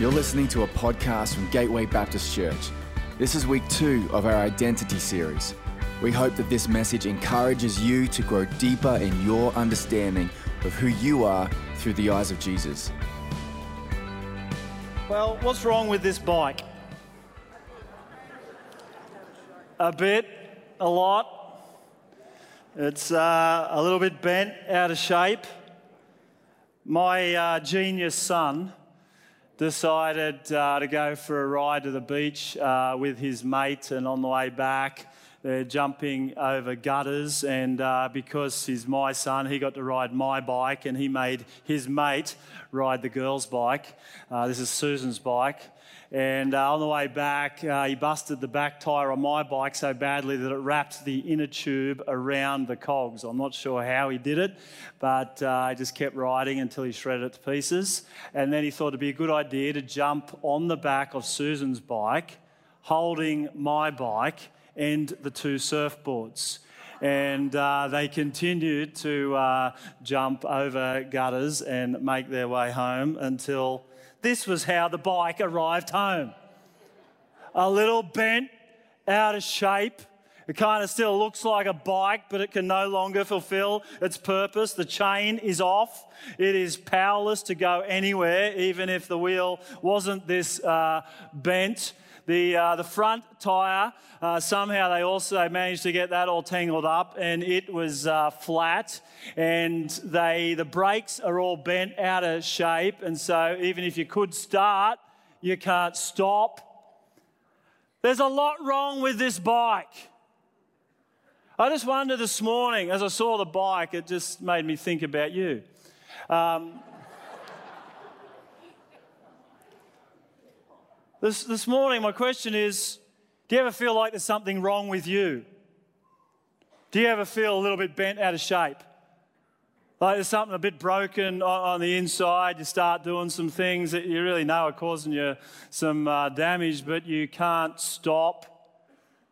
You're listening to a podcast from Gateway Baptist Church. This is week two of our Identity series. We hope that this message encourages you to grow deeper in your understanding of who you are through the eyes of Jesus. Well, what's wrong with this bike? A bit, a lot. It's uh, a little bit bent, out of shape. My uh, genius son decided uh, to go for a ride to the beach uh, with his mate, and on the way back, they're jumping over gutters. And uh, because he's my son, he got to ride my bike, and he made his mate ride the girl's bike. Uh, this is Susan's bike. And uh, on the way back, uh, he busted the back tyre on my bike so badly that it wrapped the inner tube around the cogs. I'm not sure how he did it, but uh, he just kept riding until he shredded it to pieces. And then he thought it'd be a good idea to jump on the back of Susan's bike, holding my bike and the two surfboards and uh, they continued to uh, jump over gutters and make their way home until this was how the bike arrived home. A little bent, out of shape. It kind of still looks like a bike, but it can no longer fulfill its purpose. The chain is off. It is powerless to go anywhere, even if the wheel wasn't this uh, bent. The, uh, the front tyre, uh, somehow they also managed to get that all tangled up and it was uh, flat. And they, the brakes are all bent out of shape. And so even if you could start, you can't stop. There's a lot wrong with this bike. I just wonder this morning, as I saw the bike, it just made me think about you. Um, This, this morning, my question is Do you ever feel like there's something wrong with you? Do you ever feel a little bit bent out of shape? Like there's something a bit broken on, the inside. You start doing some things that you really know are causing you some uh, damage, but you can't stop.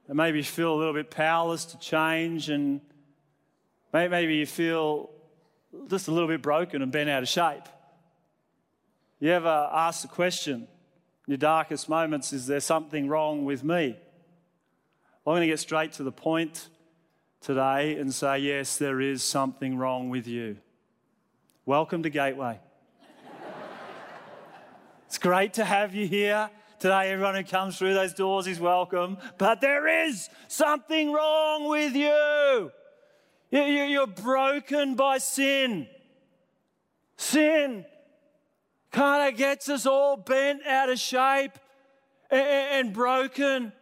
And maybe you feel a little bit powerless to change, and maybe you feel just a little bit broken and bent out of shape. You ever ask the question, your darkest moments, is there something wrong with me? I'm going to get straight to the point today and say, yes, there is something wrong with you. Welcome to Gateway. it's great to have you here. Today, everyone who comes through those doors is welcome, but there is something wrong with you. You're broken by sin. Sin kind of gets us all bent out of shape and, broken.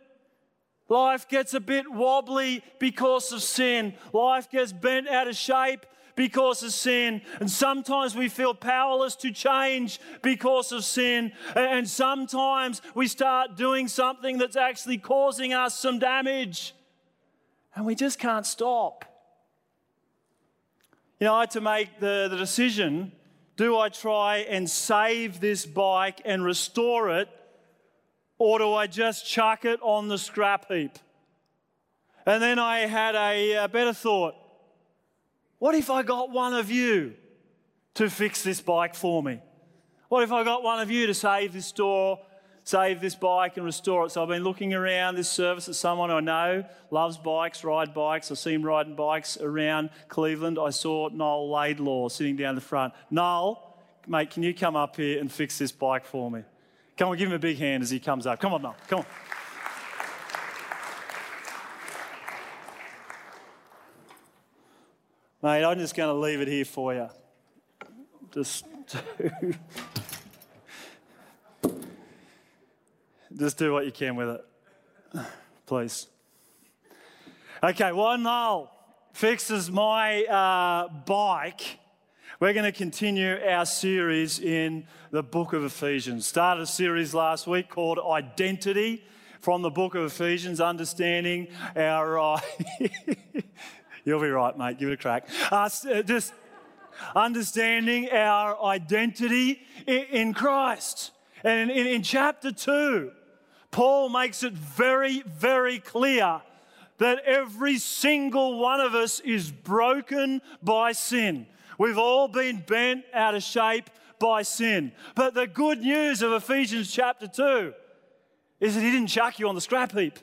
Life gets a bit wobbly because of sin. Life gets bent out of shape because of sin. And sometimes we feel powerless to change because of sin. And sometimes we start doing something that's actually causing us some damage. And we just can't stop. You know, I had to make the, the decision do I try and save this bike and restore it, or do I just chuck it on the scrap heap? And then I had a, a better thought. What if I got one of you to fix this bike for me? What if I got one of you to save this store save this bike and restore it. So I've been looking around this service at someone I know loves bikes, ride bikes. I see him riding bikes around Cleveland. I saw Noel Laidlaw sitting down the front. Noel, mate, can you come up here and fix this bike for me? Come on, give him a big hand as he comes up. Come on, Noel, come on. Mate, I'm just going to leave it here for you. Just Just do what you can with it, please. Okay, while Noel fixes my uh, bike, we're going to continue our series in the book of Ephesians. Started a series last week called Identity from the book of Ephesians, understanding our. Uh, you'll be right, mate. Give it a crack. Uh, uh just understanding our identity in, Christ. And in, in chapter 2, Paul makes it very, very clear that every single one of us is broken by sin. We've all been bent out of shape by sin. But the good news of Ephesians chapter 2 is that He didn't chuck you on the scrap heap.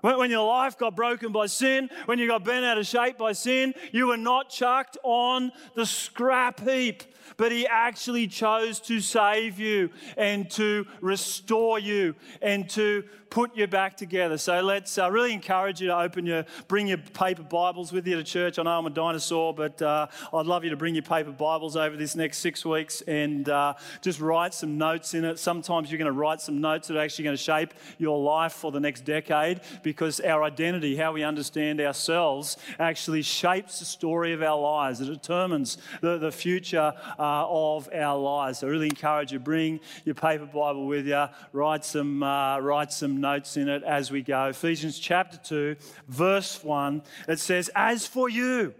When your life got broken by sin, when you got bent out of shape by sin, you were not chucked on the scrap heap but He actually chose to save you and to restore you and to put you back together. So let's uh, really encourage you to open your, bring your paper Bibles with you to church. I know I'm a dinosaur, but uh, I'd love you to bring your paper Bibles over this next six weeks and uh, just write some notes in it. Sometimes you're going to write some notes that are actually going to shape your life for the next decade because our identity, how we understand ourselves, actually shapes the story of our lives. It determines the, the future uh, of our lives. So I really encourage you, to bring your paper Bible with you, write some, uh, write some notes in it as we go. Ephesians chapter 2, verse 1, it says, As for you,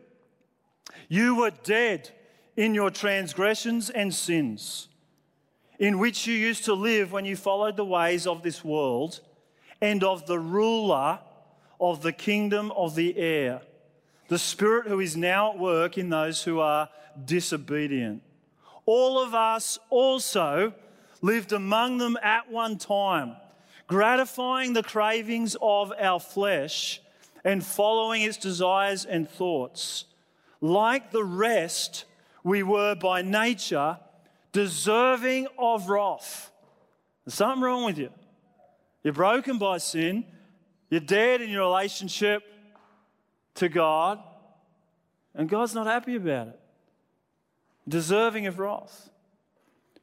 you were dead in your transgressions and sins, in which you used to live when you followed the ways of this world and of the ruler of the kingdom of the air, the Spirit who is now at work in those who are disobedient. All of us also lived among them at one time gratifying the cravings of our flesh and following its desires and thoughts. Like the rest, we were by nature deserving of wrath. There's something wrong with you. You're broken by sin, you're dead in your relationship to God, and God's not happy about it. Deserving of wrath.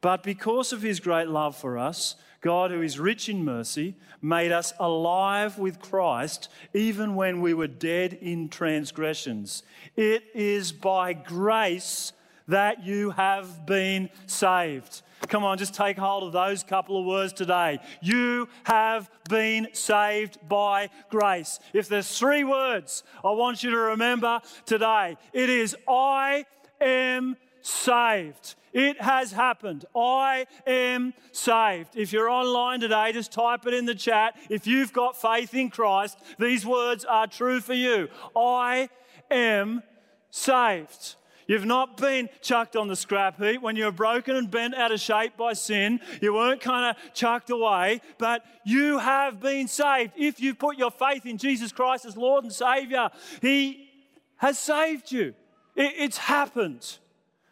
But because of his great love for us, God, who is rich in mercy, made us alive with Christ even when we were dead in transgressions. It is by grace that you have been saved. Come on, just take hold of those couple of words today. You have been saved by grace. If there's three words I want you to remember today, it is I am saved. It has happened. I am saved. If you're online today, just type it in the chat. If you've got faith in Christ, these words are true for you. I am saved. You've not been chucked on the scrap heap when you were broken and bent out of shape by sin. You weren't kind of chucked away, but you have been saved. If you put your faith in Jesus Christ as Lord and Savior, He has saved you. it's happened.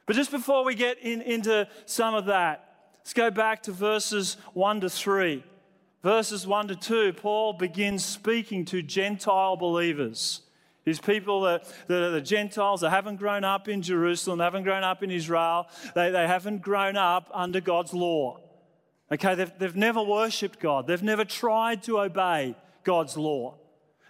But just before we get in, into some of that, let's go back to verses 1 to 3. Verses 1 to 2, Paul begins speaking to Gentile believers. These people that, that are the Gentiles that haven't grown up in Jerusalem, they haven't grown up in Israel, they, they haven't grown up under God's law. Okay, they've, they've never worshipped God, they've never tried to obey God's law.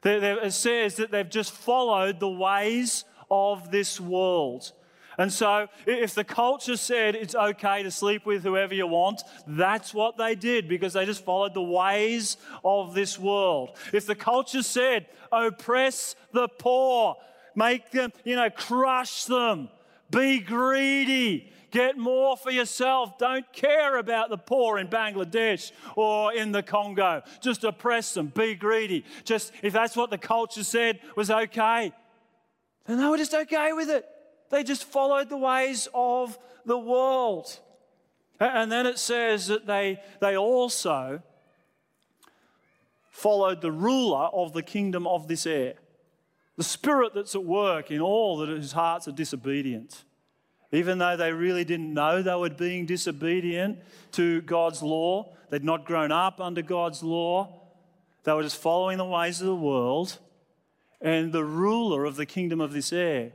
They, they, it says that they've just followed the ways of this world. And so, if the culture said it's okay to sleep with whoever you want, that's what they did because they just followed the ways of this world. If the culture said, oppress the poor, make them, you know, crush them, be greedy, get more for yourself, don't care about the poor in Bangladesh or in the Congo, just oppress them, be greedy. Just if that's what the culture said was okay, then they were just okay with it. They just followed the ways of the world. And then it says that they, they also followed the ruler of the kingdom of this air, the spirit that's at work in all that whose hearts are disobedient. Even though they really didn't know they were being disobedient to God's law, they'd not grown up under God's law, they were just following the ways of the world. And the ruler of the kingdom of this air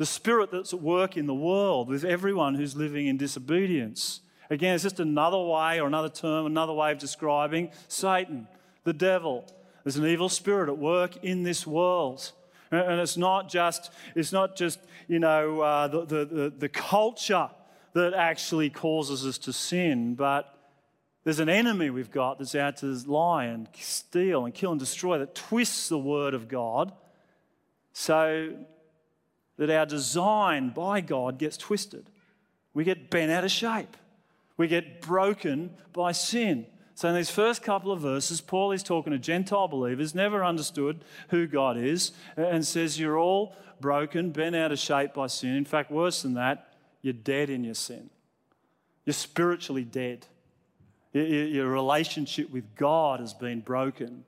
the spirit that's at work in the world with everyone who's living in disobedience. Again, it's just another way or another term, another way of describing Satan, the devil. There's an evil spirit at work in this world. And it's not just, it's not just you know, uh, the, the, the, the culture that actually causes us to sin, but there's an enemy we've got that's out to lie and steal and kill and destroy that twists the word of God so that our design by God gets twisted. We get bent out of shape. We get broken by sin. So, in these first couple of verses, Paul is talking to Gentile believers, never understood who God is, and says, You're all broken, bent out of shape by sin. In fact, worse than that, you're dead in your sin. You're spiritually dead. Your relationship with God has been broken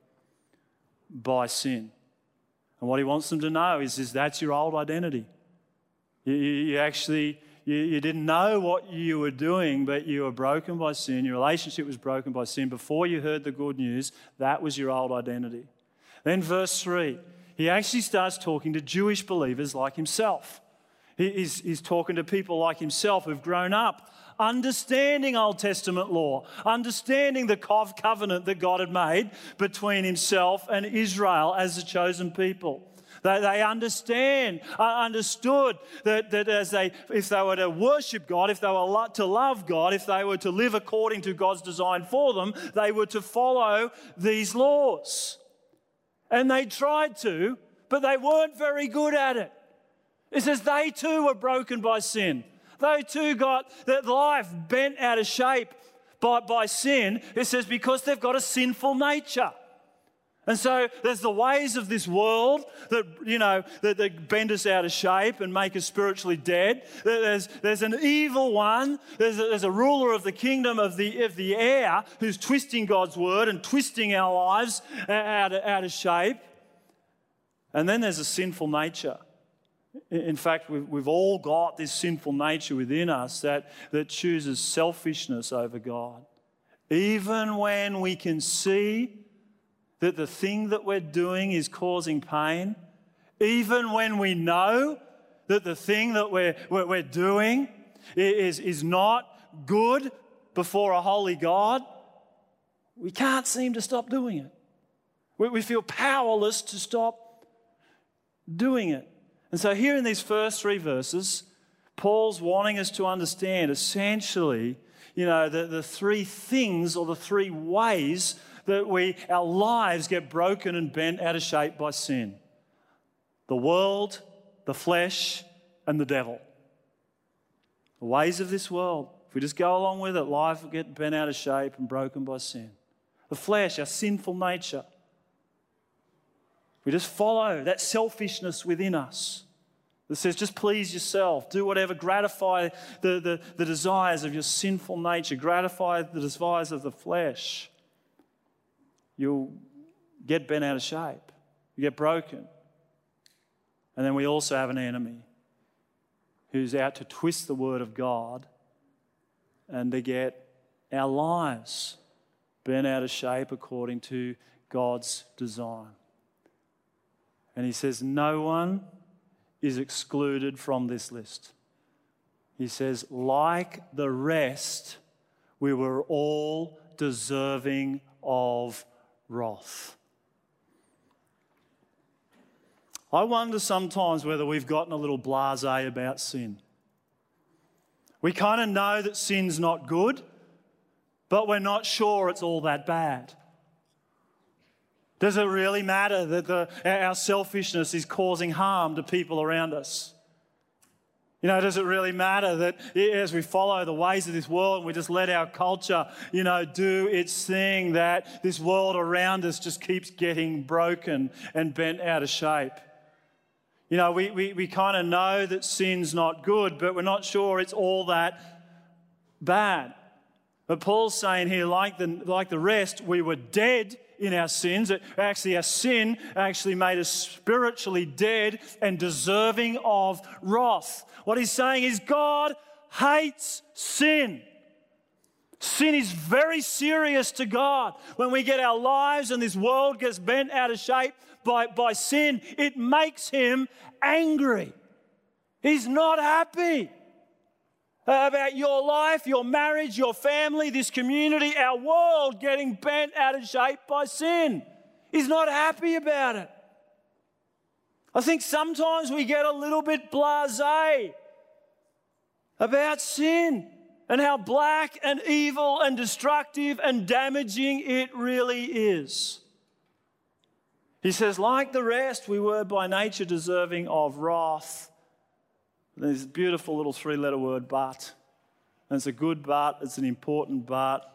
by sin. And what he wants them to know is, is that's your old identity. You, you actually you, you didn't know what you were doing, but you were broken by sin. Your relationship was broken by sin. Before you heard the good news, that was your old identity. Then, verse 3, he actually starts talking to Jewish believers like himself. He's, he's talking to people like himself who've grown up understanding Old Testament law, understanding the covenant that God had made between himself and Israel as a chosen people. They, they understand, uh, understood that, that as they, if they were to worship God, if they were to love God, if they were to live according to God's design for them, they were to follow these laws. And they tried to, but they weren't very good at it. It says they too were broken by sin. They too got their life bent out of shape by, by sin. It says because they've got a sinful nature. And so there's the ways of this world that, you know, that, that, bend us out of shape and make us spiritually dead. There's, there's an evil one. There's a, there's a ruler of the kingdom of the, of the air who's twisting God's word and twisting our lives out of, out of shape. And then there's a sinful nature. In fact, we've, we've all got this sinful nature within us that, that chooses selfishness over God. Even when we can see that the thing that we're doing is causing pain, even when we know that the thing that we're, we're doing is, is not good before a holy God, we can't seem to stop doing it. We, we feel powerless to stop doing it. And so, here in these first three verses, Paul's wanting us to understand essentially, you know, the, the three things or the three ways that we, our lives get broken and bent out of shape by sin the world, the flesh, and the devil. The ways of this world. If we just go along with it, life will get bent out of shape and broken by sin. The flesh, our sinful nature. We just follow that selfishness within us that says, just please yourself, do whatever, gratify the, the, the desires of your sinful nature, gratify the desires of the flesh. You'll get bent out of shape, you get broken. And then we also have an enemy who's out to twist the word of God and to get our lives bent out of shape according to God's design. And he says, No one is excluded from this list. He says, Like the rest, we were all deserving of wrath. I wonder sometimes whether we've gotten a little blase about sin. We kind of know that sin's not good, but we're not sure it's all that bad. Does it really matter that the, our selfishness is causing harm to people around us? You know, does it really matter that as we follow the ways of this world and we just let our culture, you know, do its thing, that this world around us just keeps getting broken and bent out of shape? You know, we, we, we kind of know that sin's not good, but we're not sure it's all that bad. But Paul's saying here, like the, like the rest, we were dead in our sins. It, actually, our sin actually made us spiritually dead and deserving of wrath. What he's saying is God hates sin. Sin is very serious to God. When we get our lives and this world gets bent out of shape by, by sin, it makes him angry. He's not happy about your life, your marriage, your family, this community, our world getting bent out of shape by sin. He's not happy about it. I think sometimes we get a little bit blase about sin and how black and evil and destructive and damaging it really is. He says, like the rest, we were by nature deserving of wrath. There's a beautiful little three letter word, but. And it's a good but, it's an important but.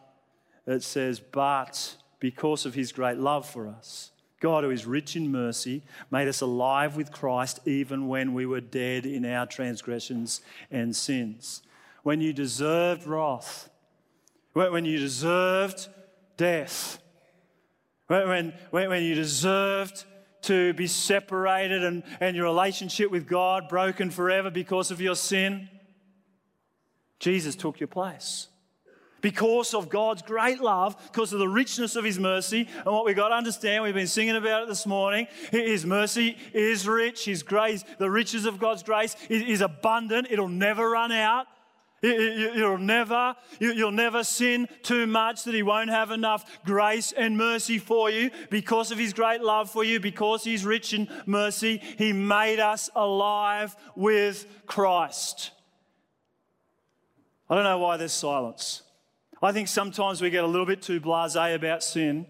It says, but because of his great love for us, God, who is rich in mercy, made us alive with Christ even when we were dead in our transgressions and sins. when you deserved wrath, when you deserved death, when, when, when you deserved to be separated and, and your relationship with God broken forever because of your sin. Jesus took your place. Because of God's great love, because of the richness of His mercy, and what we've got to understand, we've been singing about it this morning. His mercy is rich, His grace, the riches of God's grace is abundant, it'll never run out. You'll never, you'll never sin too much that He won't have enough grace and mercy for you because of His great love for you, because He's rich in mercy. He made us alive with Christ. I don't know why there's silence. I think sometimes we get a little bit too blase about sin.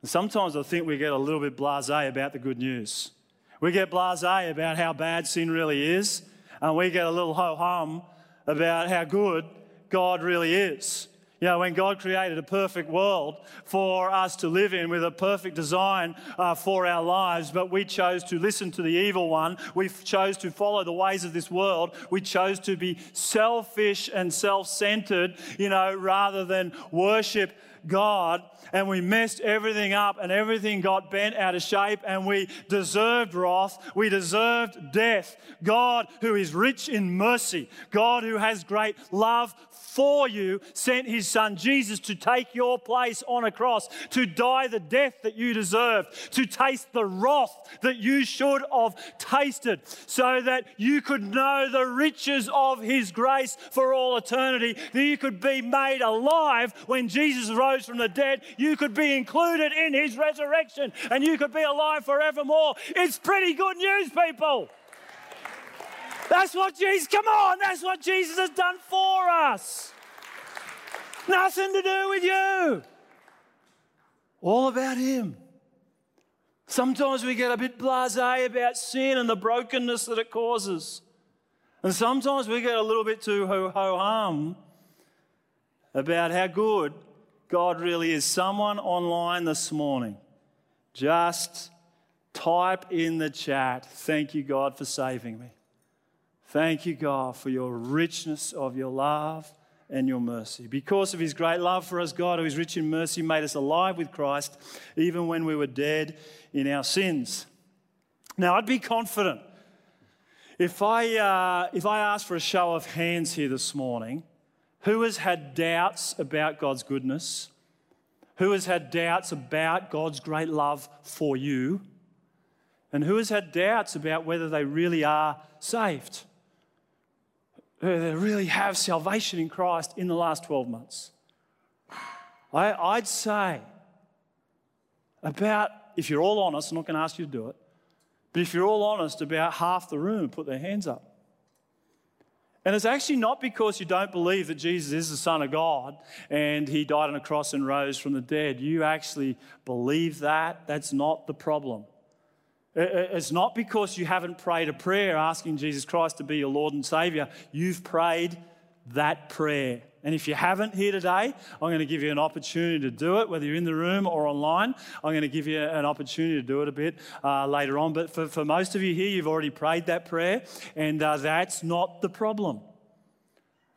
And sometimes I think we get a little bit blase about the good news. We get blase about how bad sin really is, and we get a little ho hum about how good God really is. You know, when God created a perfect world for us to live in with a perfect design uh, for our lives, but we chose to listen to the evil one. We chose to follow the ways of this world. We chose to be selfish and self centered, you know, rather than worship God and we messed everything up and everything got bent out of shape and we deserved wrath. We deserved death. God, who is rich in mercy, God, who has great love for you, sent his son Jesus to take your place on a cross, to die the death that you deserved, to taste the wrath that you should have tasted, so that you could know the riches of his grace for all eternity, that you could be made alive when Jesus rose from the dead. You could be included in his resurrection and you could be alive forevermore. It's pretty good news, people. That's what Jesus, come on, that's what Jesus has done for us. Nothing to do with you. All about Him. Sometimes we get a bit blase about sin and the brokenness that it causes. And sometimes we get a little bit too ho hum about how good God really is. Someone online this morning, just type in the chat, Thank you, God, for saving me. Thank you, God, for your richness of your love and your mercy. Because of his great love for us, God, who is rich in mercy, made us alive with Christ, even when we were dead in our sins. Now, I'd be confident if I, uh, if I asked for a show of hands here this morning, who has had doubts about God's goodness? Who has had doubts about God's great love for you? And who has had doubts about whether they really are saved? That really have salvation in Christ in the last 12 months? I, would say about, if you're all honest, I'm not going to ask you to do it, but if you're all honest, about half the room put their hands up. And it's actually not because you don't believe that Jesus is the Son of God and he died on a cross and rose from the dead. You actually believe that. That's not the problem. It's not because you haven't prayed a prayer asking Jesus Christ to be your Lord and Savior. You've prayed that prayer. And if you haven't here today, I'm going to give you an opportunity to do it, whether you're in the room or online. I'm going to give you an opportunity to do it a bit uh, later on. But for, for most of you here, you've already prayed that prayer, and uh, that's not the problem.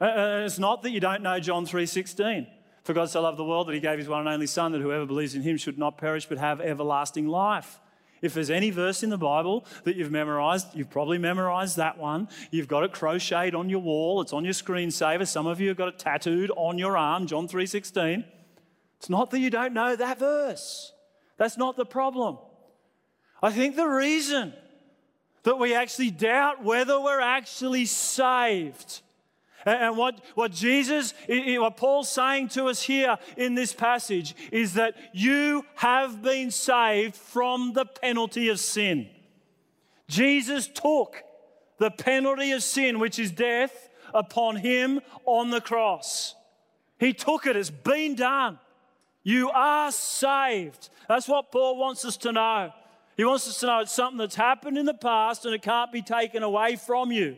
Uh, uh it's not that you don't know John 3:16. For God so loved the world that he gave his one and only Son, that whoever believes in him should not perish but have everlasting life. If there's any verse in the Bible that you've memorized, you've probably memorized that one. You've got it crocheted on your wall, it's on your screensaver. Some of you have got it tattooed on your arm, John 3:16. It's not that you don't know that verse. That's not the problem. I think the reason that we actually doubt whether we're actually saved and what, what Jesus, what Paul's saying to us here in this passage is that you have been saved from the penalty of sin. Jesus took the penalty of sin, which is death, upon him on the cross. He took it, it's been done. You are saved. That's what Paul wants us to know. He wants us to know it's something that's happened in the past and it can't be taken away from you.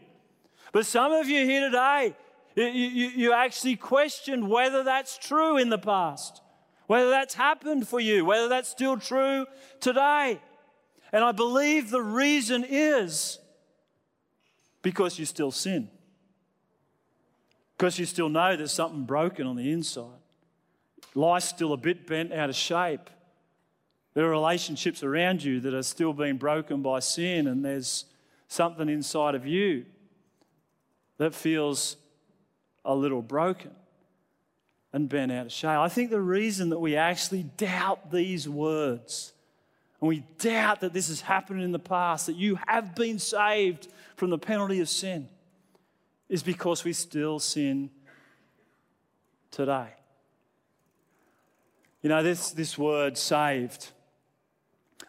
But some of you here today, you, you, you actually question whether that's true in the past, whether that's happened for you, whether that's still true today. And I believe the reason is because you still sin. because you still know there's something broken on the inside. Life's still a bit bent out of shape. There are relationships around you that are still being broken by sin, and there's something inside of you that feels a little broken and bent out of shape. I think the reason that we actually doubt these words and we doubt that this has happened in the past, that you have been saved from the penalty of sin, is because we still sin today. You know, this, this word saved,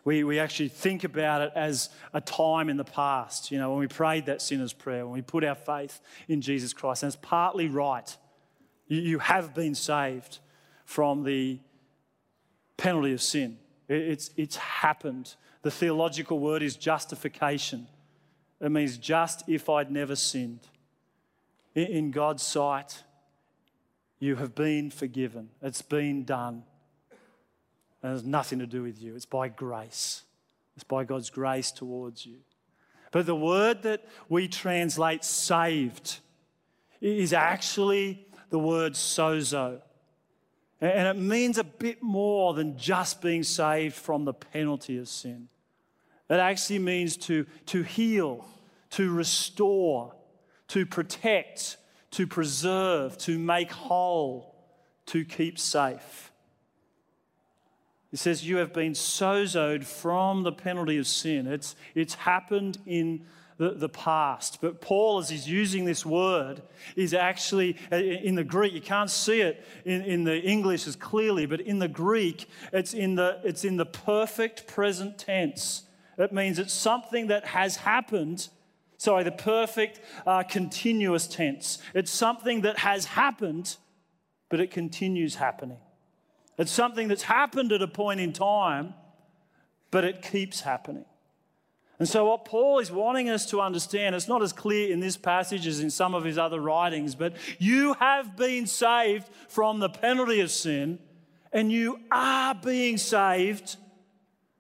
we, we actually think about it as a time in the past, you know, when we prayed that sinner's prayer, when we put our faith in Jesus Christ. And it's partly right. You, you have been saved from the penalty of sin. It's, it's happened. The theological word is justification. It means just if I'd never sinned. In God's sight, you have been forgiven. It's been done. And it has nothing to do with you. It's by grace. It's by God's grace towards you. But the word that we translate saved is actually the word sozo. And it means a bit more than just being saved from the penalty of sin. It actually means to, to heal, to restore, to protect, to preserve, to make whole, to keep safe. It says, You have been sozoed from the penalty of sin. It's, it's happened in the, the past. But Paul, as he's using this word, is actually uh, in the Greek, you can't see it in, in the English as clearly, but in the Greek, it's in the, it's in the perfect present tense. It means it's something that has happened. Sorry, the perfect uh, continuous tense. It's something that has happened, but it continues happening. It's something that's happened at a point in time, but it keeps happening. And so, what Paul is wanting us to understand, it's not as clear in this passage as in some of his other writings, but you have been saved from the penalty of sin, and you are being saved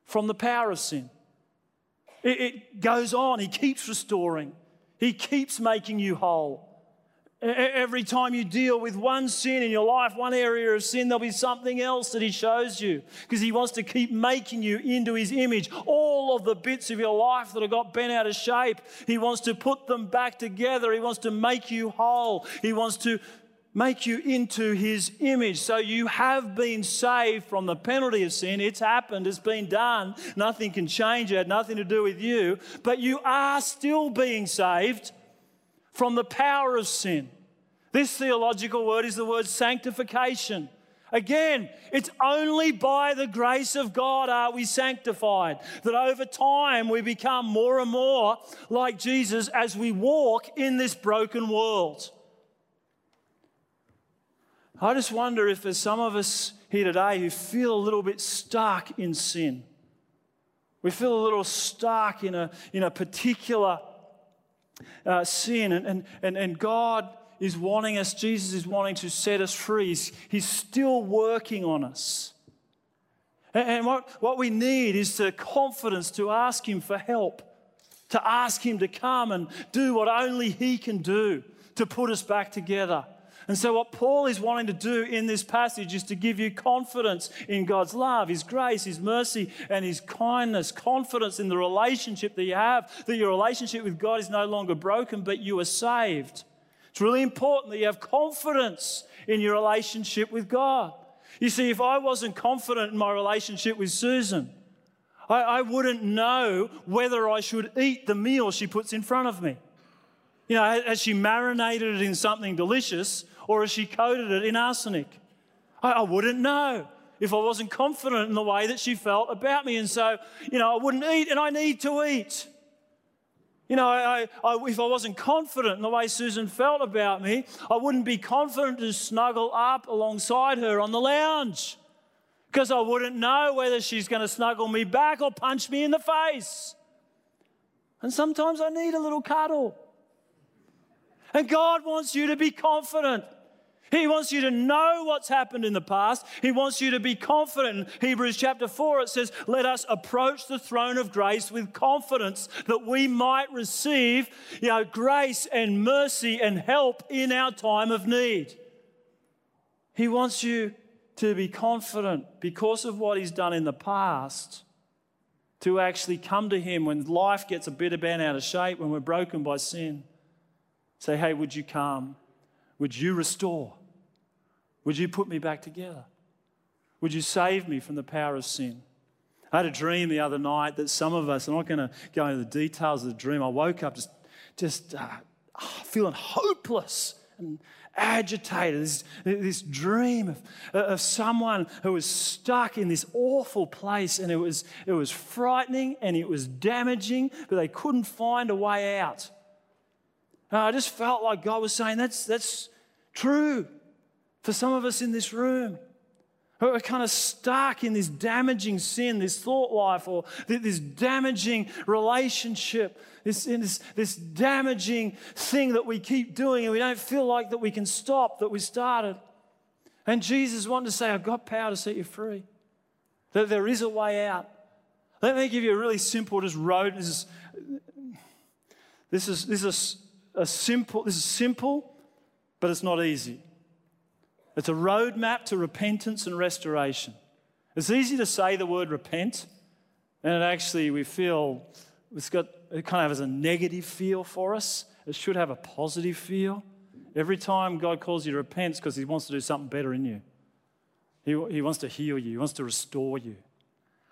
from the power of sin. It, goes on, he keeps restoring, he keeps making you whole. Every time you deal with one sin in your life, one area of sin, there'll be something else that He shows you because He wants to keep making you into His image. All of the bits of your life that have got bent out of shape, He wants to put them back together. He wants to make you whole. He wants to make you into His image. So you have been saved from the penalty of sin. It's happened, it's been done. Nothing can change it, nothing to do with you. But you are still being saved from the power of sin. This theological word is the word sanctification. Again, it's only by the grace of God are we sanctified. That over time we become more and more like Jesus as we walk in this broken world. I just wonder if there's some of us here today who feel a little bit stuck in sin. We feel a little stuck in a, in a particular uh, sin. And, and, and, God is wanting us, Jesus is wanting to set us free. He's, he's still working on us. And, and what, what we need is the confidence to ask Him for help, to ask Him to come and do what only He can do to put us back together. And so, what Paul is wanting to do in this passage is to give you confidence in God's love, His grace, His mercy, and His kindness. Confidence in the relationship that you have, that your relationship with God is no longer broken, but you are saved. It's really important that you have confidence in your relationship with God. You see, if I wasn't confident in my relationship with Susan, I, I wouldn't know whether I should eat the meal she puts in front of me. You know, has she marinated it in something delicious or has she coated it in arsenic? I, I wouldn't know if I wasn't confident in the way that she felt about me. And so, you know, I wouldn't eat, and I need to eat. You know, I, I, if I wasn't confident in the way Susan felt about me, I wouldn't be confident to snuggle up alongside her on the lounge because I wouldn't know whether she's going to snuggle me back or punch me in the face. And sometimes I need a little cuddle. And God wants you to be confident He wants you to know what's happened in the past. He wants you to be confident. In Hebrews chapter 4, it says, Let us approach the throne of grace with confidence that we might receive you know, grace and mercy and help in our time of need. He wants you to be confident because of what He's done in the past to actually come to Him when life gets a bit of bent out of shape, when we're broken by sin. Say, Hey, would you come? Would you restore? Would you put me back together? Would you save me from the power of sin? I had a dream the other night that some of us, I'm not going to go into the details of the dream, I woke up just, just uh, feeling hopeless and agitated. This, this dream of, of someone who was stuck in this awful place and it was, it was frightening and it was damaging, but they couldn't find a way out. I just felt like God was saying, that's, that's true for some of us in this room. We're kind of stuck in this damaging sin, this thought life, or this damaging relationship, this, this, this damaging thing that we keep doing and we don't feel like that we can stop, that we started. And Jesus wanted to say, I've got power to set you free, that there is a way out. Let me give you a really simple just road. This is, this is, this is a simple, this is simple, but it's not easy. It's a roadmap to repentance and restoration. It's easy to say the word repent, and it actually, we feel it's got, it kind of has a negative feel for us. It should have a positive feel. Every time God calls you to repent, because He wants to do something better in you. He, he wants to heal you, He wants to restore you.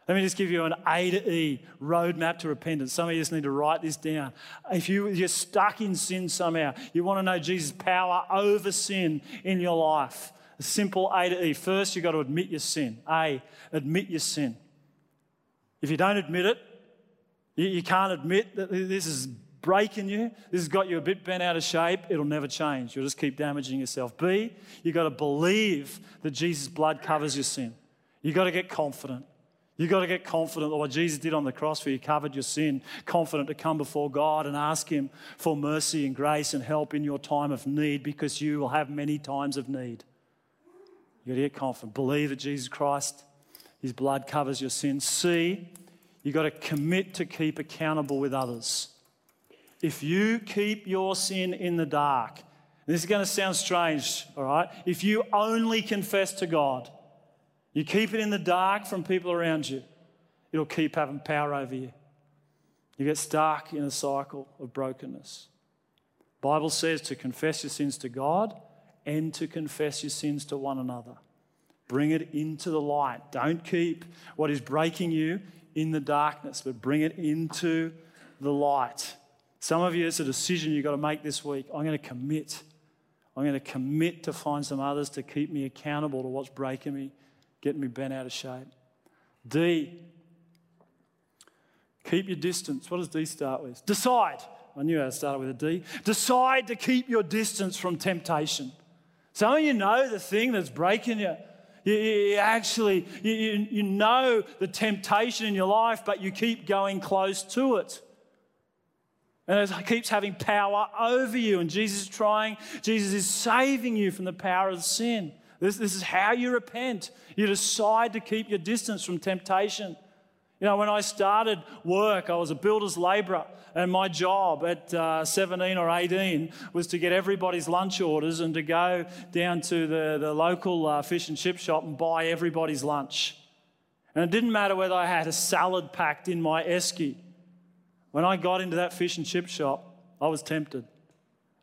Let me just give you an A to E roadmap to repentance. Some of you just need to write this down. If you, you're stuck in sin somehow, you want to know Jesus' power over sin in your life. A simple A to E. First, you've got to admit your sin. A, admit your sin. If you don't admit it, you, you can't admit that this is breaking you, this has got you a bit bent out of shape, it'll never change. You'll just keep damaging yourself. B, you've got to believe that Jesus' blood covers your sin. You've got to get confident. You've got to get confident that what Jesus did on the cross for you covered your sin, confident to come before God and ask Him for mercy and grace and help in your time of need because you will have many times of need. You've got to get confident. Believe that Jesus Christ, His blood covers your sin. C, you've got to commit to keep accountable with others. If you keep your sin in the dark, this is going to sound strange, all right? If you only confess to God, you keep it in the dark from people around you, it'll keep having power over you. You get stuck in a cycle of brokenness. Bible says to confess your sins to God and to confess your sins to one another. Bring it into the light. Don't keep what is breaking you in the darkness, but bring it into the light. Some of you, it's a decision you've got to make this week. I'm going to commit. I'm going to commit to find some others to keep me accountable to what's breaking me getting me bent out of shape. D, keep your distance. What does D start with? Decide. I knew how to start with a D. Decide to keep your distance from temptation. Some of you know the thing that's breaking you. You, you actually, you, you know the temptation in your life, but you keep going close to it. And it keeps having power over you. And Jesus is trying, Jesus is saving you from the power of sin. This, this is how you repent. You decide to keep your distance from temptation. You know, when I started work, I was a builder's labourer, and my job at uh, 17 or 18 was to get everybody's lunch orders and to go down to the, the local uh, fish and chip shop and buy everybody's lunch. And it didn't matter whether I had a salad packed in my esky. When I got into that fish and chip shop, I was tempted.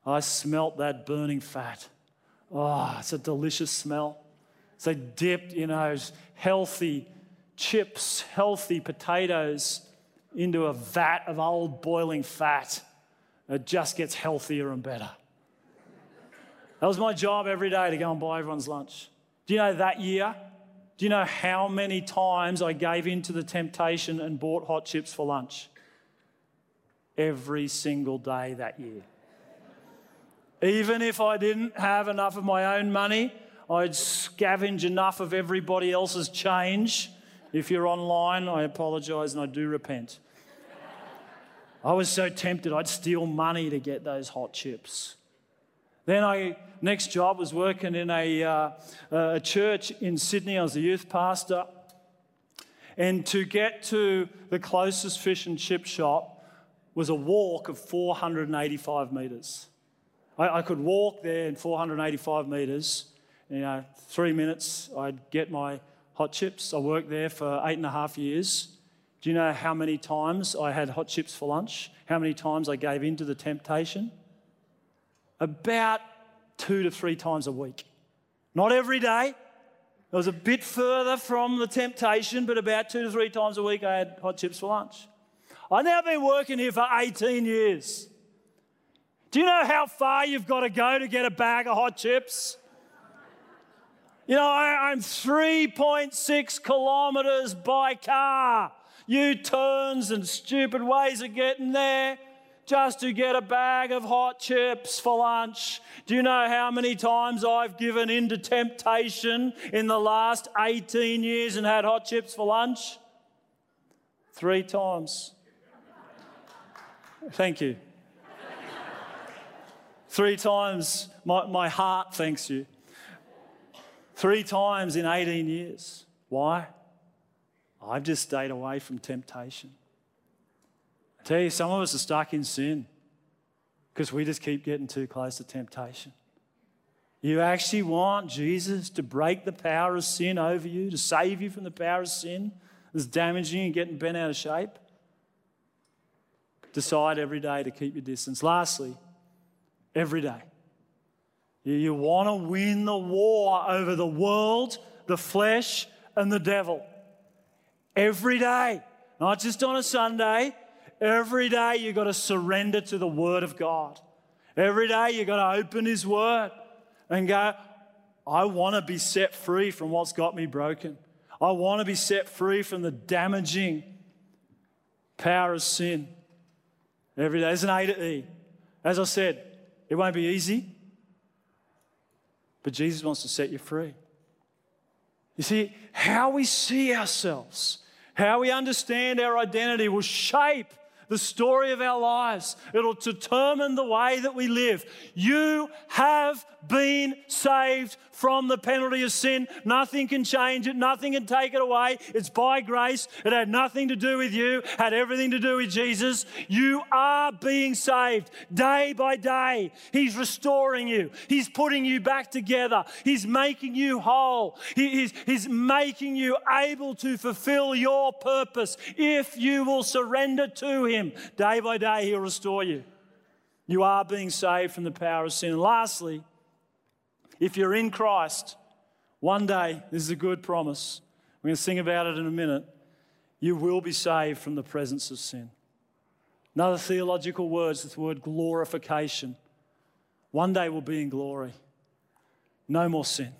I smelt that burning fat. Oh, it's a delicious smell. So dipped, you uh, know, healthy chips, healthy potatoes into a vat of old boiling fat. It just gets healthier and better. That was my job every day to go and buy everyone's lunch. Do you know that year? Do you know how many times I gave in to the temptation and bought hot chips for lunch? Every single day that year. Even if I didn't have enough of my own money, I'd scavenge enough of everybody else's change. If you're online, I apologize and I do repent. I was so tempted, I'd steal money to get those hot chips. Then I next job was working in a, uh, a church in Sydney. I was a youth pastor. And to get to the closest fish and chip shop was a walk of 485 metres. I, I could walk there in 485 metres. You know, three minutes, I'd get my hot chips. I worked there for eight and a half years. Do you know how many times I had hot chips for lunch? How many times I gave in to the temptation? About two to three times a week. Not every day. It was a bit further from the temptation, but about two to three times a week I had hot chips for lunch. I've now been working here for 18 years. Do you know how far you've got to go to get a bag of hot chips? You know, I, am 3.6 kilometres by car. U turns and stupid ways of getting there just to get a bag of hot chips for lunch. Do you know how many times I've given in to temptation in the last 18 years and had hot chips for lunch? Three times. Thank you. Three times my, my heart thanks you. Three times in 18 years. Why? I've just stayed away from temptation. I tell you, some of us are stuck in sin because we just keep getting too close to temptation. You actually want Jesus to break the power of sin over you, to save you from the power of sin that's damaging and getting bent out of shape? Decide every day to keep your distance. Lastly, every day. You, want to win the war over the world, the flesh, and the devil. Every day, not just on a Sunday, every day you've got to surrender to the Word of God. Every day you've got to open His Word and go, I want to be set free from what's got me broken. I want to be set free from the damaging power of sin. Every day. There's an A to E. As I said, it won't be easy. But Jesus wants to set you free. You see, how we see ourselves, how we understand our identity will shape the story of our lives. It'll determine the way that we live. You have been saved from the penalty of sin. Nothing can change it, nothing can take it away. It's by grace. It had nothing to do with you, had everything to do with Jesus. You are being saved day by day. He's restoring you, He's putting you back together, He's making you whole, He's, he's making you able to fulfill your purpose if you will surrender to Him. Day by day, He'll restore you. You are being saved from the power of sin. And lastly, if you're in Christ, one day, this is a good promise. We're going to sing about it in a minute. You will be saved from the presence of sin. Another theological word is the word glorification. One day we'll be in glory. No more sin.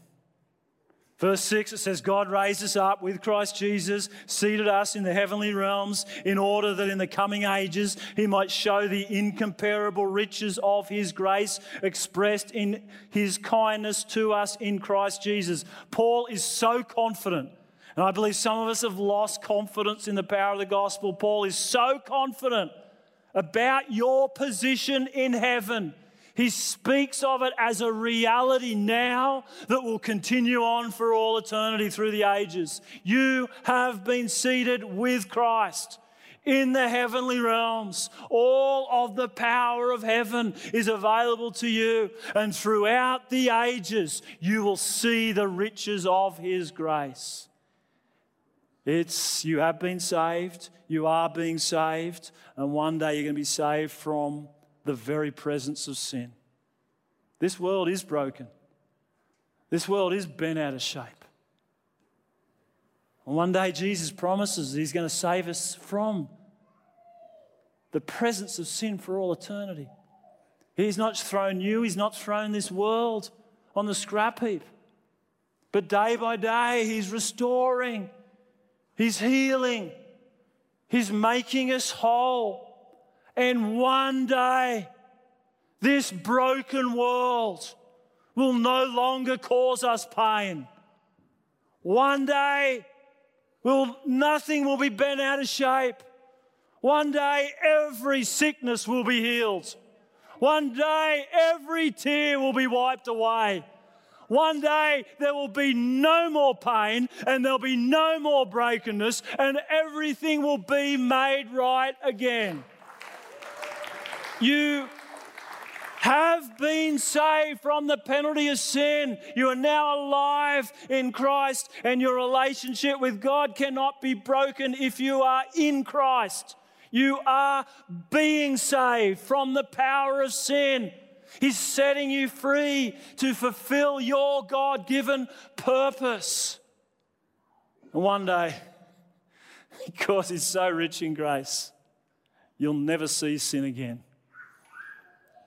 Verse 6, it says, God raised us up with Christ Jesus, seated us in the heavenly realms, in order that in the coming ages he might show the incomparable riches of his grace expressed in his kindness to us in Christ Jesus. Paul is so confident. And I believe some of us have lost confidence in the power of the gospel. Paul is so confident about your position in heaven he speaks of it as a reality now that will continue on for all eternity through the ages. You have been seated with Christ in the heavenly realms. All of the power of heaven is available to you. And throughout the ages, you will see the riches of His grace. It's you have been saved, you are being saved, and one day you're going to be saved from the very presence of sin. This world is broken. This world is bent out of shape. And one day Jesus promises he's going to save us from the presence of sin for all eternity. He's not thrown you, he's not thrown this world on the scrap heap. But day by day, he's restoring, he's healing, he's making us whole. And one day, this broken world will no longer cause us pain. One day, will, nothing will be bent out of shape. One day, every sickness will be healed. One day, every tear will be wiped away. One day there will be no more pain and there'll be no more brokenness and everything will be made right again. You have been saved from the penalty of sin. You are now alive in Christ, and your relationship with God cannot be broken if you are in Christ. You are being saved from the power of sin. He's setting you free to fulfill your God given purpose. And one day, because He's so rich in grace, you'll never see sin again.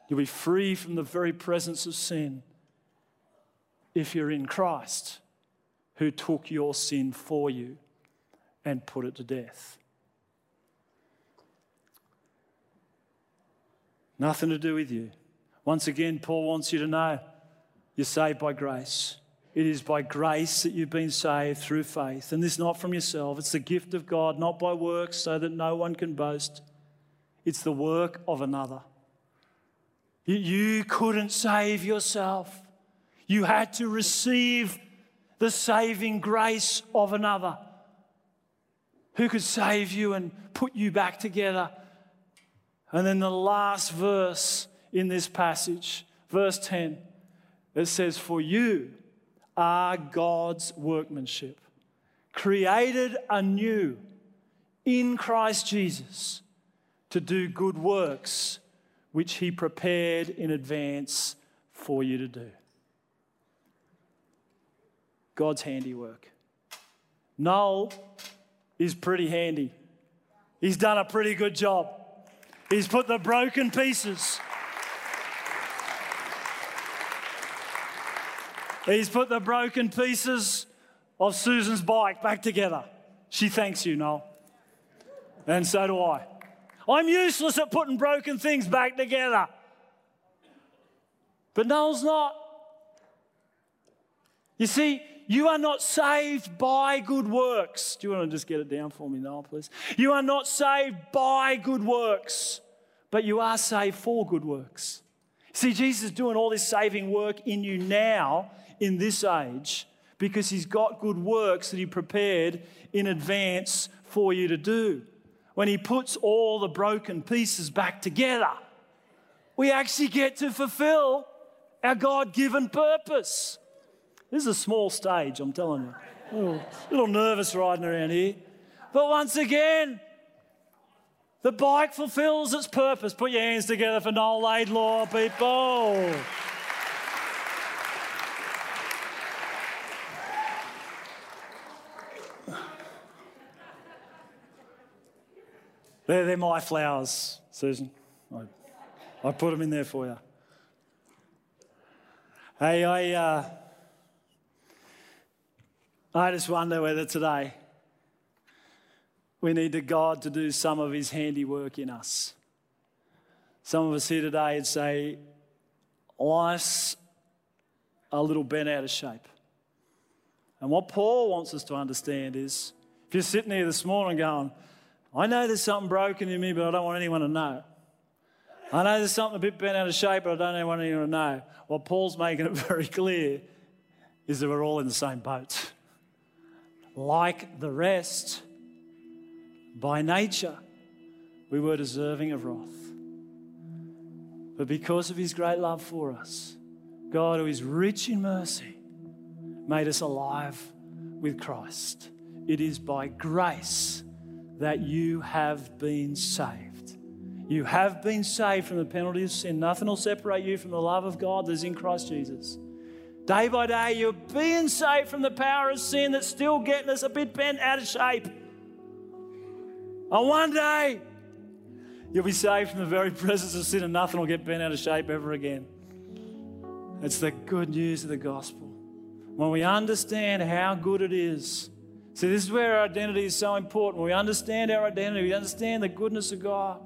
You'll be free from the very presence of sin if you're in Christ, who took your sin for you and put it to death. Nothing to do with you. Once again, Paul wants you to know you're saved by grace. It is by grace that you've been saved through faith. And this not from yourself, it's the gift of God, not by works, so that no one can boast. It's the work of another. You couldn't save yourself. You had to receive the saving grace of another who could save you and put you back together. And then the last verse in this passage, verse 10, it says, For you are God's workmanship, created anew in Christ Jesus to do good works which He prepared in advance for you to do. God's handiwork. Noel is pretty handy. He's done a pretty good job. He's put the broken pieces. He's put the broken pieces of Susan's bike back together. She thanks you, Noel. And so do I. I'm useless at putting broken things back together. But Noel's not. You see, you are not saved by good works. Do you want to just get it down for me, Noel, please? You are not saved by good works, but you are saved for good works. See, Jesus is doing all this saving work in you now, in this age, because he's got good works that he prepared in advance for you to do when He puts all the broken pieces back together, we actually get to fulfill our God given purpose. This is a small stage, I'm telling you. A little, little nervous riding around here. But once again, the bike fulfills its purpose. Put your hands together for Noel Laidlaw, people. They're, they're my flowers, Susan. I, I put them in there for you. Hey, I, uh, I just wonder whether today we need God to do some of his handiwork in us. Some of us here today would say, life's a little bent out of shape. And what Paul wants us to understand is if you're sitting here this morning going, I know there's something broken in me, but I don't want anyone to know. I know there's something a bit bent out of shape, but I don't want anyone to know. What Paul's making it very clear is that we're all in the same boat. Like the rest, by nature, we were deserving of wrath. But because of his great love for us, God, who is rich in mercy, made us alive with Christ. It is by grace that you have been saved. You have been saved from the penalty of sin. Nothing will separate you from the love of God that's in Christ Jesus. Day by day, you're being saved from the power of sin that's still getting us a bit bent out of shape. And one day, you'll be saved from the very presence of sin and nothing will get bent out of shape ever again. It's the good news of the gospel. When we understand how good it is See, this is where our identity is so important. We understand our identity, we understand the goodness of God.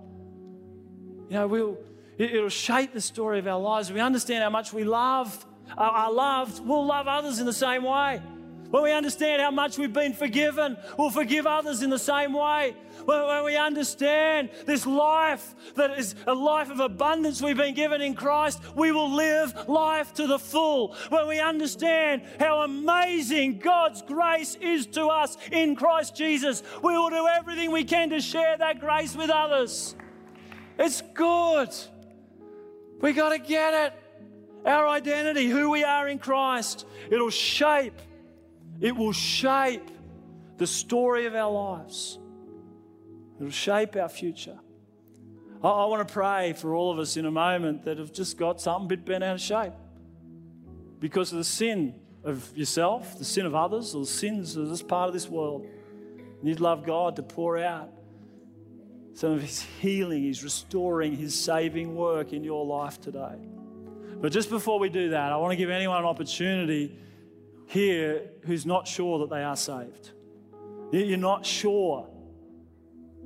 You know, we'll, it, will shape the story of our lives. We understand how much we love, are, are loved, we'll love others in the same way. When we understand how much we've been forgiven, we'll forgive others in the same way. When, we understand this life that is a life of abundance we've been given in Christ, we will live life to the full. When we understand how amazing God's grace is to us in Christ Jesus, we will do everything we can to share that grace with others. It's good. We got to get it. Our identity, who we are in Christ, it'll shape it will shape the story of our lives, it'll shape our future. I, I want to pray for all of us in a moment that have just got something a bit bent out of shape because of the sin of yourself, the sin of others, or the sins of this part of this world. And you'd love God to pour out some of His healing, His restoring, His saving work in your life today. But just before we do that, I want to give anyone an opportunity here who's not sure that they are saved. You're not sure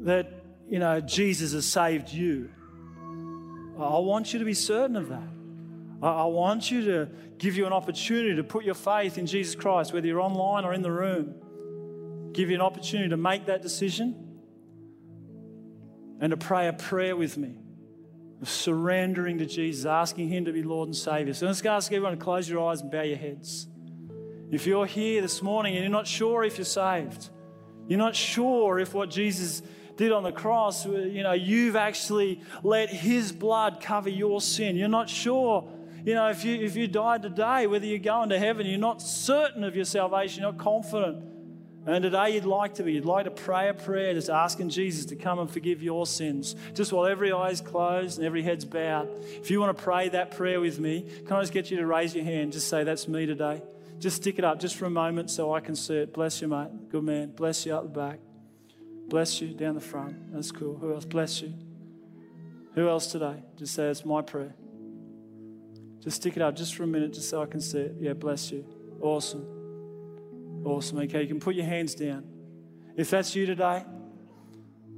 that, you know, Jesus has saved you. I want you to be certain of that. I want you to give you an opportunity to put your faith in Jesus Christ, whether you're online or in the room. Give you an opportunity to make that decision and to pray a prayer with me of surrendering to Jesus, asking Him to be Lord and Savior. So let's ask everyone to close your eyes and bow your heads. If you're here this morning and you're not sure if you're saved, you're not sure if what Jesus did on the cross, uh, you know, you've actually let his blood cover your sin. You're not sure, you know, if you if you died today, whether you're going to heaven, you're not certain of your salvation, you're not confident. And today you'd like to be, you'd like to pray a prayer just asking Jesus to come and forgive your sins. Just while every eye's closed and every head's bowed. If you want to pray that prayer with me, can I just get you to raise your hand? Just say, That's me today. Just stick it up just for a moment so I can see it. Bless you, mate. Good man. Bless you out the back. Bless you down the front. That's cool. Who else? Bless you. Who else today? Just say it's my prayer. Just stick it up just for a minute just so I can see it. Yeah, bless you. Awesome. Awesome. Okay, you can put your hands down. If that's you today,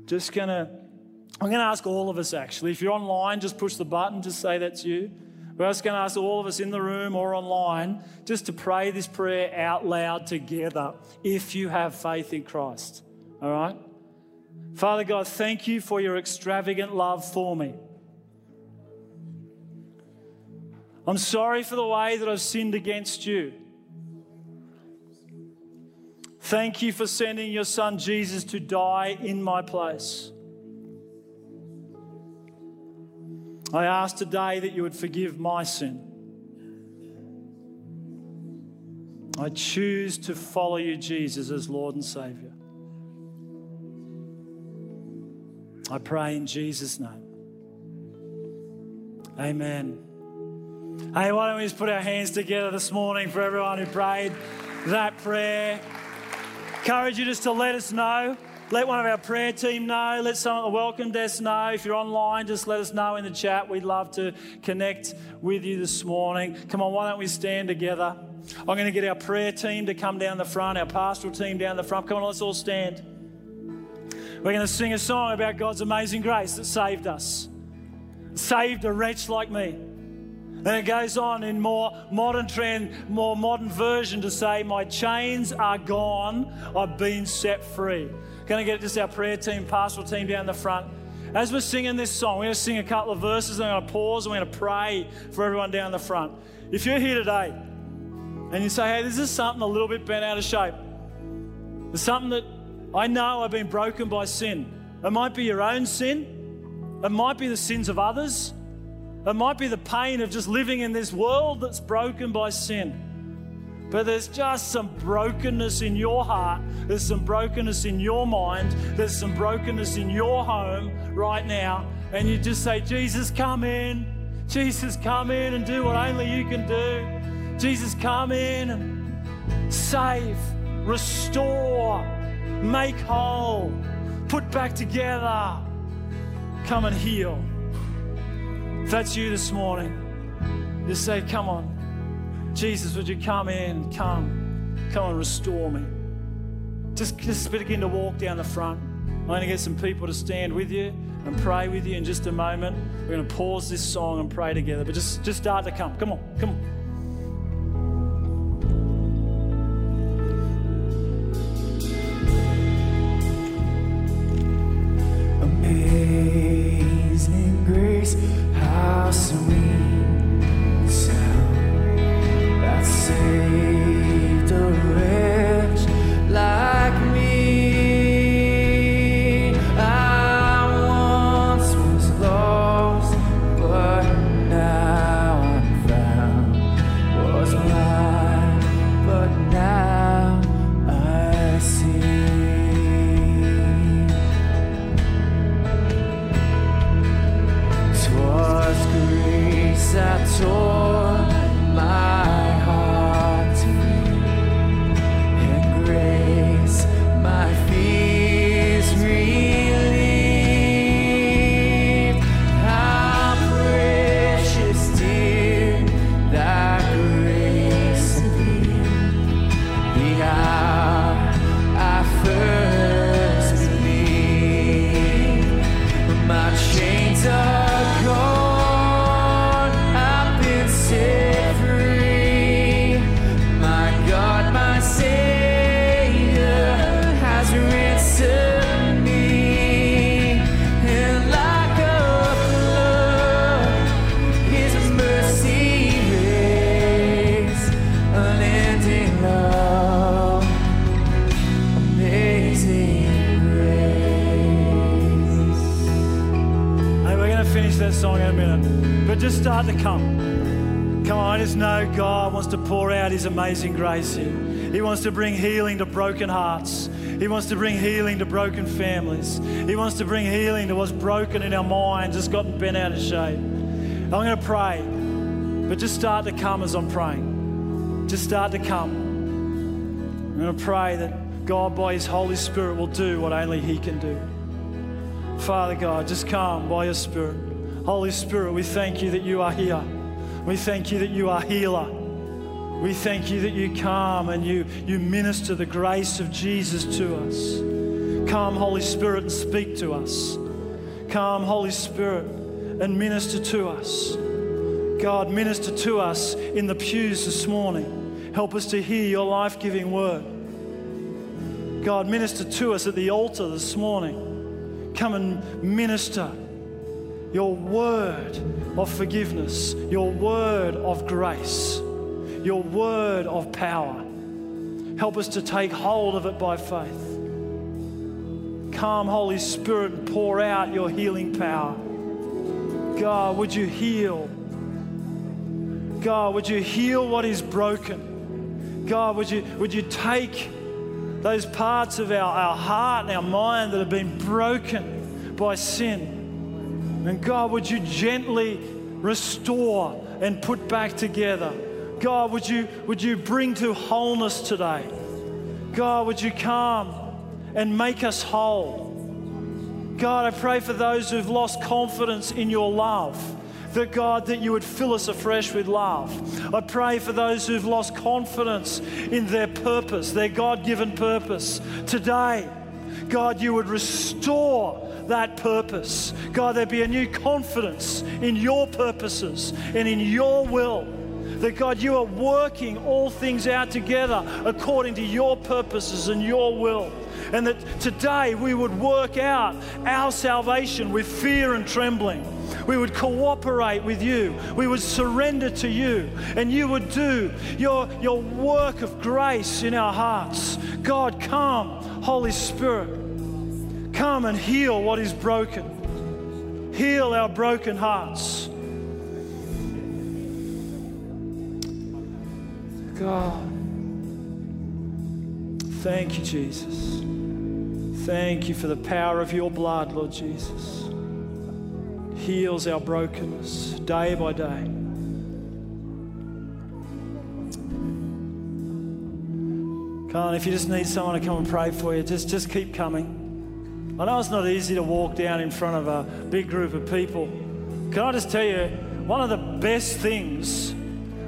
just gonna, I'm gonna ask all of us actually. If you're online, just push the button, just say that's you. We're just going to ask all of us in the room or online just to pray this prayer out loud together if you have faith in Christ. All right? Father God, thank you for your extravagant love for me. I'm sorry for the way that I've sinned against you. Thank you for sending your son Jesus to die in my place. I ask today that you would forgive my sin. I choose to follow you, Jesus, as Lord and Savior. I pray in Jesus' name. Amen. Hey, why don't we just put our hands together this morning for everyone who prayed that prayer? Encourage you just to let us know. Let one of our prayer team know. Let someone uh, at the welcome desk know. If you're online, just let us know in the chat. We'd love to connect with you this morning. Come on, why don't we stand together? I'm going to get our prayer team to come down the front, our pastoral team down the front. Come on, let's all stand. We're going to sing a song about God's amazing grace that saved us, saved a wretch like me. And it goes on in more modern trend, more modern version to say, My chains are gone, I've been set free. Going to get just our prayer team, pastoral team down the front. As we're singing this song, we're going to sing a couple of verses, and I'm going to pause and we're going to pray for everyone down the front. If you're here today and you say, hey, this is something a little bit bent out of shape, there's something that I know I've been broken by sin. It might be your own sin, it might be the sins of others, it might be the pain of just living in this world that's broken by sin. But there's just some brokenness in your heart. There's some brokenness in your mind. There's some brokenness in your home right now. And you just say, Jesus, come in. Jesus, come in and do what only you can do. Jesus, come in and save, restore, make whole, put back together. Come and heal. If that's you this morning, just say, Come on. Jesus, would you come in? Come. Come and restore me. Just, just begin to walk down the front. I'm going to get some people to stand with you and pray with you in just a moment. We're going to pause this song and pray together. But just, just start to come. Come on, come on. Amazing grace here. He wants to bring healing to broken hearts. He wants to bring healing to broken families. He wants to bring healing to what's broken in our minds, just gotten bent out of shape. I'm going to pray, but just start to come as I'm praying. Just start to come. I'm going to pray that God, by His Holy Spirit, will do what only He can do. Father God, just come by your Spirit. Holy Spirit, we thank you that you are here. We thank you that you are healer. We thank you that you come and you, you minister the grace of Jesus to us. Come, Holy Spirit, and speak to us. Come, Holy Spirit, and minister to us. God, minister to us in the pews this morning. Help us to hear your life giving word. God, minister to us at the altar this morning. Come and minister your word of forgiveness, your word of grace, your word of power. Help us to take hold of it by faith. Come, Holy Spirit, and pour out your healing power. God, would you heal? God, would you heal what is broken? God, would you, would you take those parts of our, our heart and our mind that have been broken by sin? And God, would you gently restore and put back together? God, would you, would you bring to wholeness today? God, would you come and make us whole? God, I pray for those who've lost confidence in your love. That God, that you would fill us afresh with love. I pray for those who've lost confidence in their purpose, their God given purpose. Today, God, you would restore that purpose. God, there'd be a new confidence in your purposes and in your will. That God, you are working all things out together according to your purposes and your will. And that today we would work out our salvation with fear and trembling. We would cooperate with you. We would surrender to you. And you would do your, your work of grace in our hearts. God, come, Holy Spirit. Come and heal what is broken. Heal our broken hearts. God. Thank you, Jesus. Thank you for the power of your blood, Lord Jesus. Heals our brokenness day by day. Come on, if you just need someone to come and pray for you, just, just keep coming. I know it's not easy to walk down in front of a big group of people. Can I just tell you, one of the best things,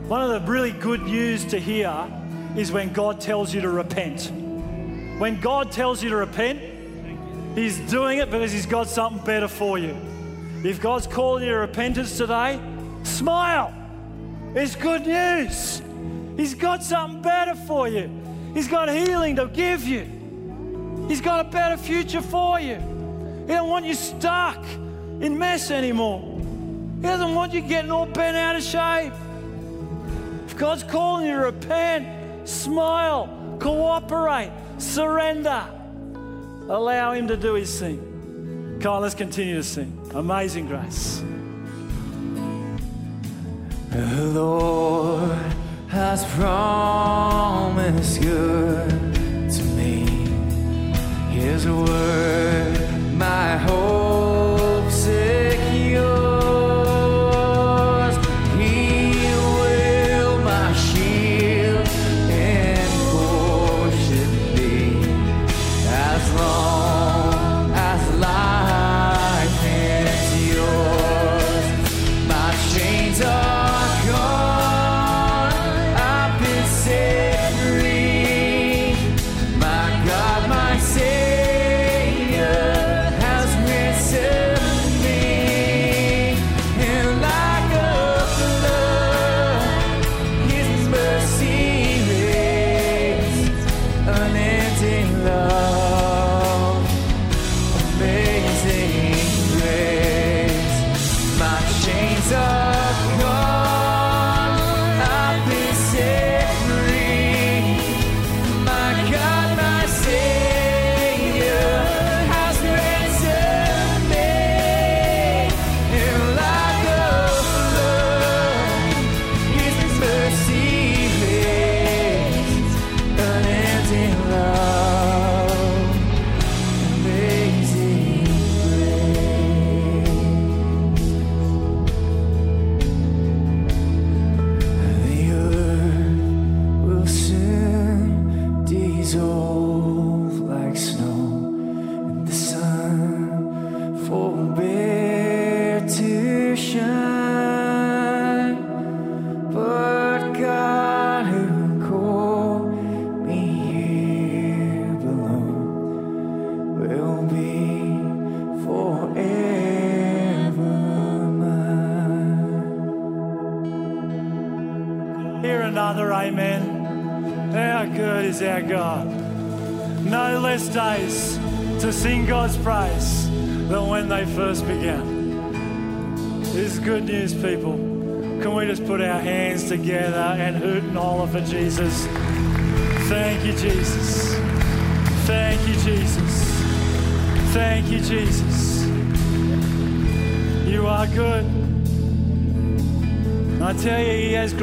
one of the really good news to hear is when God tells you to repent. When God tells you to repent, He's doing it because He's got something better for you. If God's calling you to repentance today, smile. It's good news. He's got something better for you. He's got healing to give you. He's got a better future for you. He don't want you stuck in mess anymore. He doesn't want you getting all bent out of shape. God's calling you to repent, smile, cooperate, surrender. Allow Him to do His thing. Come on, let's continue to sing. Amazing grace. The Lord has promised good to me. His word, my hope secures.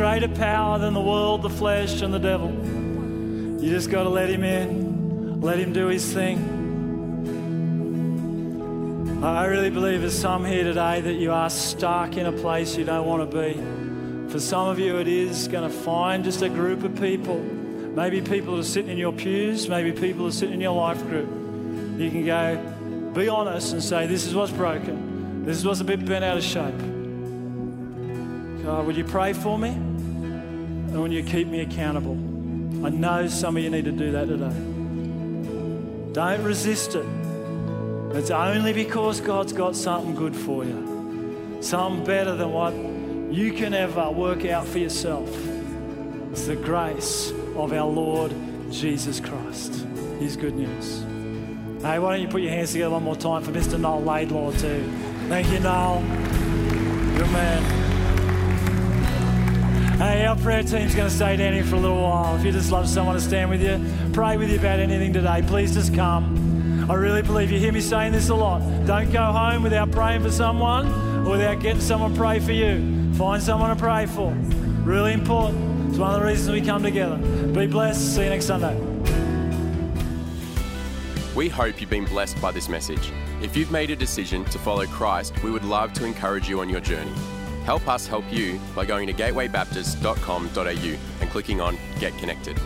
Greater power than the world, the flesh, and the devil. You just got to let Him in, let Him do His thing. I really believe there's some here today that you are stuck in a place you don't want to be. For some of you, it is going to find just a group of people. Maybe people are sitting in your pews, maybe people are sitting in your life group. You can go, be honest and say, This is what's broken. This is what's a bit bent out of shape. God, would you pray for me? And will you keep me accountable? I know some of you need to do that today. Don't resist it. It's only because God's got something good for you, something better than what you can ever work out for yourself. It's the grace of our Lord Jesus Christ. His good news. Hey, why don't you put your hands together one more time for Mr. Noel Laidlaw, too? Thank you, Noel. Good man. Hey, our prayer team's going to stay down here for a little while. If you just love someone to stand with you, pray with you about anything today, please just come. I really believe you hear me saying this a lot. Don't go home without praying for someone or without getting someone to pray for you. Find someone to pray for. Really important. It's one of the reasons we come together. Be blessed. See you next Sunday. We hope you've been blessed by this message. If you've made a decision to follow Christ, we would love to encourage you on your journey. Help us help you by going to gatewaybaptist.com.au and clicking on Get Connected.